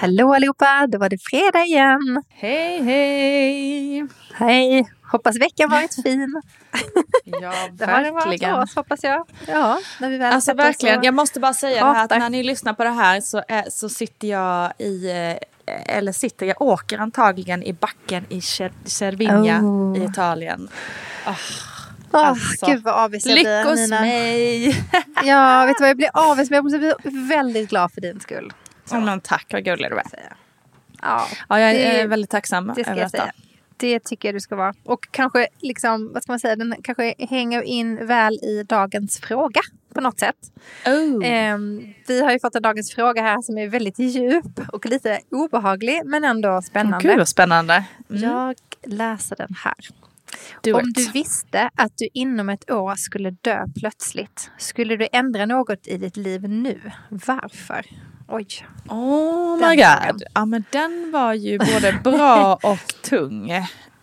Hallå allihopa, då var det fredag igen. Hej, hej! Hej, hoppas veckan varit fin. Ja, Det har den varit verkligen. för oss hoppas jag. Ja, när vi väl Alltså verkligen, och- jag måste bara säga det här att när ni lyssnar på det här så, är, så sitter jag i, eh, eller sitter, jag åker antagligen i backen i Cer- Cervinia Oh. i Italien. Åh, alltså, Gud vad avis jag blir Lyckos mig! Ja, vet du vad jag blir avis men jag blir väldigt glad för din skull. Ja, men tack, vad gullig du är. Ja, Ja, jag det- är väldigt tacksam det ska över detta. Det tycker jag du ska vara. Och kanske, liksom, vad ska man säga, den kanske hänger in väl i dagens fråga på något sätt. Oh. Ehm, vi har ju fått en dagens fråga här som är väldigt djup och lite obehaglig men ändå spännande. Gud vad spännande. Mm. Jag läser den här. Do Om it. du visste att du inom ett år skulle dö plötsligt, skulle du ändra något i ditt liv nu? Varför? Oj. Oh my god. Ja men den var ju både bra och tung.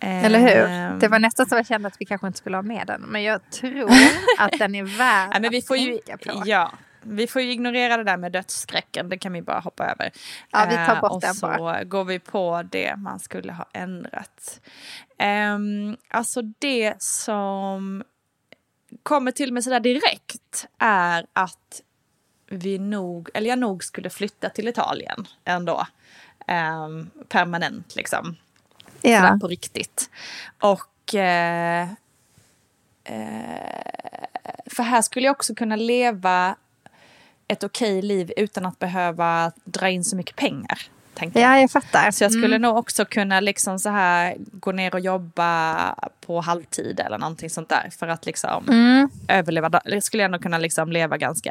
Eller hur? Ehm, Det var nästan så jag kände att vi kanske inte skulle ha med den. Men jag tror att den är värd Nej, men vi att får ju, tänka på. ja, vi får ju ignorera det där med dödsskräcken. Det kan vi bara hoppa över. Ja, vi tar Eh, bort och den så bara. går vi på det man skulle ha ändrat. Um, alltså det som kommer till mig sådär direkt är att vi nog, eller jag nog skulle flytta till Italien ändå. Ehm, permanent liksom Ja. sådär på riktigt. Och... Eh, eh, för här skulle jag också kunna leva ett okej liv utan att behöva dra in så mycket pengar. Tänkte jag. ja, jag fattar. Så jag skulle Mm. nog också kunna liksom så här gå ner och jobba på halvtid eller någonting sånt där för att liksom Mm. överleva. Skulle jag nog kunna liksom leva ganska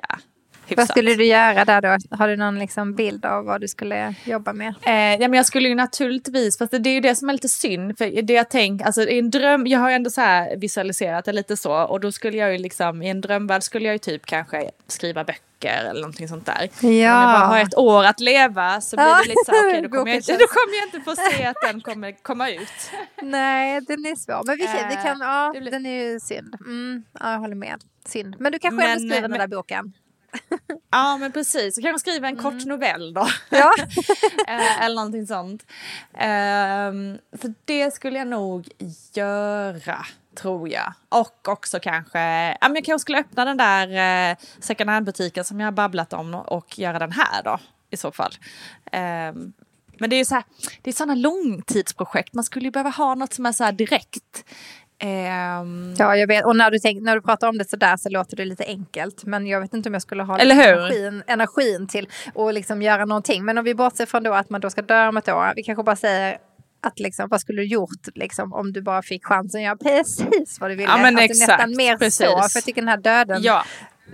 hyfsat. Vad skulle du göra där då? Har du någon liksom bild av vad du skulle jobba med? Eh, ja, men jag skulle ju naturligtvis, fast det är ju det som är lite synd. För det jag tänker, alltså i en dröm, jag har ju ändå så här visualiserat det lite så. Och då skulle jag ju liksom, i en drömvärld skulle jag ju typ kanske skriva böcker eller någonting sånt där. Om jag bara har ett år att leva så blir Ja. det lite så här, okej då, kommer jag inte- då kommer jag inte få se att den kommer komma ut. Nej, den är svår. Men vi, kan- vi kan, Eh, ja, det blir- den är ju synd. Mm, ja, jag håller med. Synd. Men du kanske Men- ändå skriver den men- där boken? Ja men precis, så kanske skriva en kort novell då. Ja. Eh, Eller någonting sånt. Ehm, så det skulle jag nog göra, tror jag. Och också kanske, ja, men jag kanske skulle öppna den där eh, second hand-butiken som jag har babblat om och göra den här då, i så fall. Ehm, men det är ju så här, det är sådana långtidsprojekt, man skulle ju behöva ha något som är så här direkt. Ehm, Ja, jag vet. Och när du, tänk, när du pratar om det sådär så låter det lite enkelt. Men jag vet inte om jag skulle ha? Energin, energin till att liksom göra någonting. Men om vi bortser från då att man då ska dö om ett år. Vi kanske bara säger att liksom, vad skulle du gjort liksom, om du bara fick chansen att göra precis vad du ville? Ja, men alltså, exakt, nästan mer precis. så. För jag tycker den här döden ja,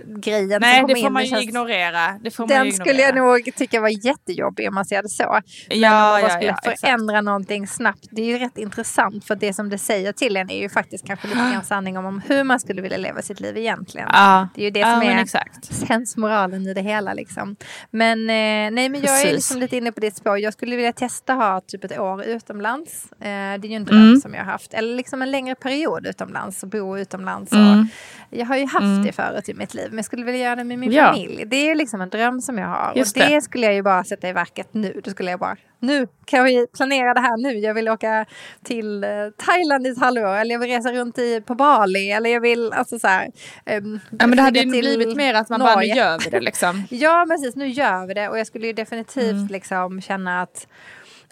grejen som nej kommer det får in, man ju känns- ignorera. Det får man Den ju skulle jag ignorera. nog tycka var jättejobbig om man ser det så. Men om Ja, man bara ja, skulle ja, exakt. förändra någonting snabbt. Det är ju rätt intressant för det som det säger till en är ju faktiskt kanske lite grann sanning om, om hur man skulle vilja leva sitt liv egentligen. Ja, Det är ju det som är exakt. sensmoralen i det hela. Liksom. Men, eh, nej, men jag är Precis. liksom lite inne på ditt spår. Jag skulle vilja testa ha typ ett år utomlands. Eh, det är ju en dröm Mm. som jag har haft. Eller liksom en längre period utomlands och bo utomlands. Mm. Och jag har ju haft Mm. det förut i mitt liv. Men jag skulle vilja göra det med min Ja. familj. Det är liksom en dröm som jag har. Just och det, det. skulle jag ju bara sätta i verket nu. Då skulle jag bara, nu kan vi planera det här nu. Jag vill åka till eh, Thailand i ett halvår. Eller jag vill resa runt i, på Bali. Eller jag vill, alltså så här. ehm, Ja, men det hade ju blivit mer att man bara, nu Norge. gör vi det liksom. Ja, precis. Nu gör vi det. Och jag skulle ju definitivt Mm. liksom känna att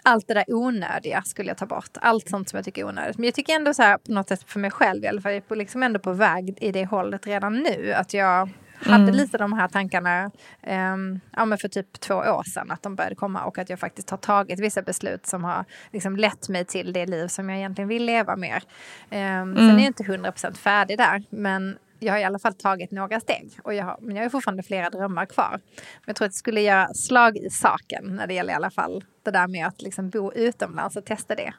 allt det där onödiga skulle jag ta bort. Allt sånt som jag tycker är onödigt. Men jag tycker ändå så här på något sätt för mig själv i alla fall. Jag är liksom ändå på väg i det hållet redan nu. Att jag hade Mm. lite de här tankarna ehm, ja, men för typ två år sedan att de började komma och att jag faktiskt har tagit vissa beslut som har liksom lett mig till det liv som jag egentligen vill leva mer. Um, Sen är jag inte 100% färdig där men jag har i alla fall tagit några steg och jag har, men jag har fortfarande flera drömmar kvar. Men jag tror att det skulle göra slag i saken när det gäller i alla fall det där med att liksom bo utomlands och testa det.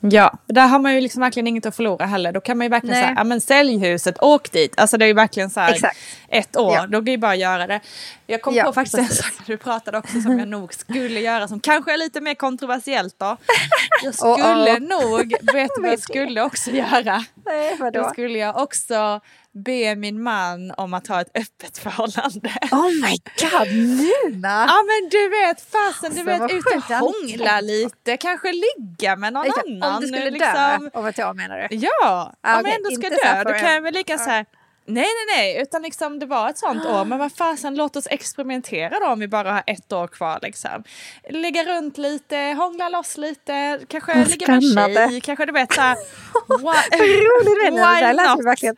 Ja, där har man ju liksom verkligen inget att förlora heller. Då kan man ju verkligen Nej. säga, ja men sälj huset, åk dit. Alltså det är ju verkligen så här Exakt. ett år, Ja. då kan du bara göra det. Jag kom Ja, på faktiskt en precis. sak när du pratade också som jag nog skulle göra som kanske är lite mer kontroversiellt då. Jag Oh, oh. skulle nog, vet du vad jag skulle också göra? Nej, Då vadå? skulle jag också be min man om att ha ett öppet förhållande. Oh my god, Nina! Ja men du vet fasen, du Alltså, vet ut och jag hångla lite, kanske ligga med någon Exakt, annan. Om du skulle liksom. dö om ett år menar du? Ja, Ah, om jag okej, ändå ska dö, då kan jag väl lika så här. Nej, nej, nej, utan liksom det var ett sånt år. Men vad fasen, låt oss experimentera då om vi bara har ett år kvar liksom. Ligga runt lite, hångla loss lite, kanske ligga med en tjej, kanske du vet så här. Vad roligt det. Där lät verkligen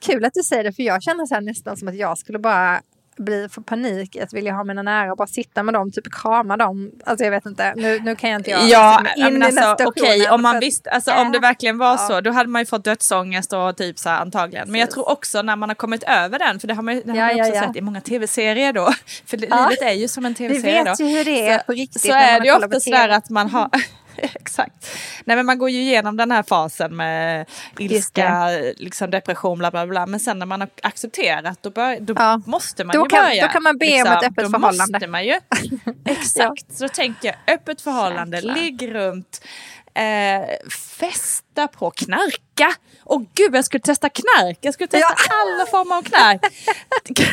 kul att du säger det för jag känner så här nästan som att jag skulle bara bli för panik att vilja ha mina nära och bara sitta med dem, typ krama dem. Alltså jag vet inte, nu, nu kan jag inte jag Ja, ja in i alltså okej situationen, om man visste, alltså om det verkligen var Ja. så då hade man ju fått dödsångest och typ så här antagligen. Men jag Precis. tror också när man har kommit över den, för det har man, ju- Ja, ja, också sett i många tv-serier då. För livet är ju som en Vi tv-serie då. vet ju hur det är så, på riktigt. så är det ju ofta sådär TV. att man har Exakt. Nej men man går ju igenom den här fasen med ilska, liksom depression, bla bla bla. Men sen när man har accepterat då, bör, då Ja. måste man Då ju kan- börja. då kan man be om ett öppet då förhållande. måste man ju. Exakt. Så då tänker jag öppet förhållande, Jäklar. ligg runt, eh, festa på, knarka. Och gud jag skulle testa knark, jag skulle testa alla former av knark.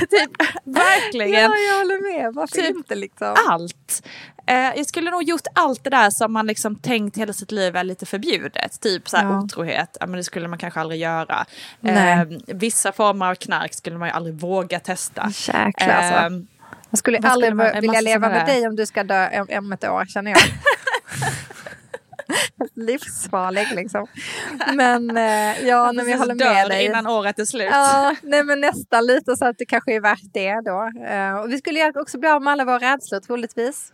typ, verkligen Ja, jag håller med. Varför Typ inte liksom? allt. Eh, jag skulle nog gjort allt det där som man liksom tänkt hela sitt liv är lite förbjudet. Typ så här Ja. otrohet, ja, men det skulle man kanske aldrig göra. Eh, vissa former av knark skulle man ju aldrig våga testa. Jäklar alltså. Eh, skulle aldrig skulle man- vilja leva med dig om du ska dö om, om ett år känner jag. Livsfarlig liksom. Men eh, ja, när vi håller med dig. innan året är slut. Ja, nej men nästan lite så att det kanske är värt det då. Eh, och vi skulle också bli av med alla våra rädslor troligtvis.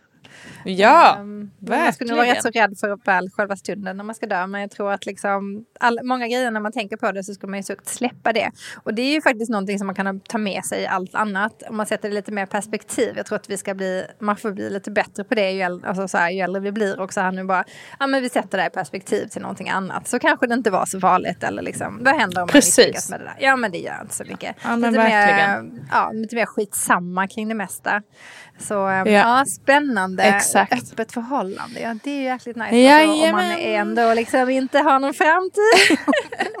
Ja, Ehm, man skulle nog vara rätt så rädd för väl själva stunden när man ska dö. Men jag tror att liksom, all, många grejer när man tänker på det så ska man ju sökt släppa det. Och det är ju faktiskt någonting som man kan ta med sig i allt annat. Om man sätter det lite mer perspektiv. Jag tror att vi ska bli, man får bli lite bättre på det ju, äl- alltså så här, ju äldre vi blir. Och så här nu bara, ja men vi sätter det i perspektiv till någonting annat. Så kanske det inte var så farligt. Eller liksom, vad händer om man Precis. misslyckas med det där? Ja men det gör inte så mycket. Ja, men lite, mer, verkligen. ja, lite mer skitsamma kring det mesta. Så eh, Ja. ja, spännande. Exakt. Öppet förhållande, ja det är ju jäkligt nice. Alltså, om man ändå liksom inte har någon framtid.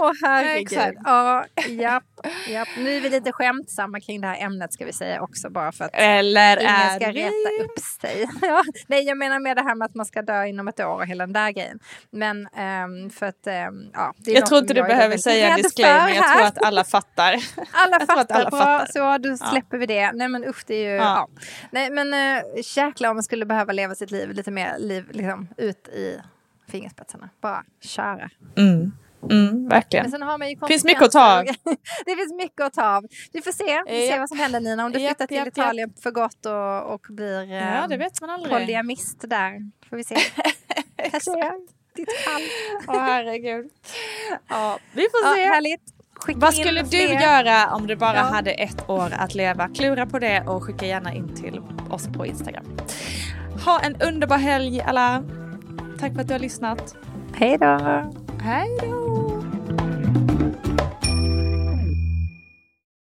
Åh herregud. Exakt. Ja, japp, japp. Nu är vi lite skämtsamma kring det här ämnet ska vi säga också bara för att Eller ingen ska vi... reta upp sig. Ja, nej, jag menar med det här med att man ska dö inom ett år och hela den där grejen. Men ehm, för att, ehm, ja. Det är Jag tror inte du behöver säga en disclaimer, jag tror att alla fattar. Alla fattar, att alla bra, fattar. så då släpper vi det. Nej men usch, det är ju... Ja. Ja. Nej men äh, jäklar om man skulle behöva leva sitt liv lite mer liv, liksom, ut i fingerspetsarna. Bara köra. Mm. Mm, Men verkligen. sen har man ju Finns mycket att ta av. det finns mycket att ta av. Vi får se, vi ser Japp. vad som händer Nina. Om du flyttar till Italien för gott och, och blir Ja, det vet man aldrig. polyamist där. Får vi se. Kanske ditt kall. Åh herregud. Ja, vi får Ja, se. härligt. Skicka Vad skulle du fler. göra om du bara Ja. hade ett år att leva? Klura på det och skicka gärna in till oss på Instagram. Ha en underbar helg alla. Tack för att du har lyssnat. Hej då. Hej då!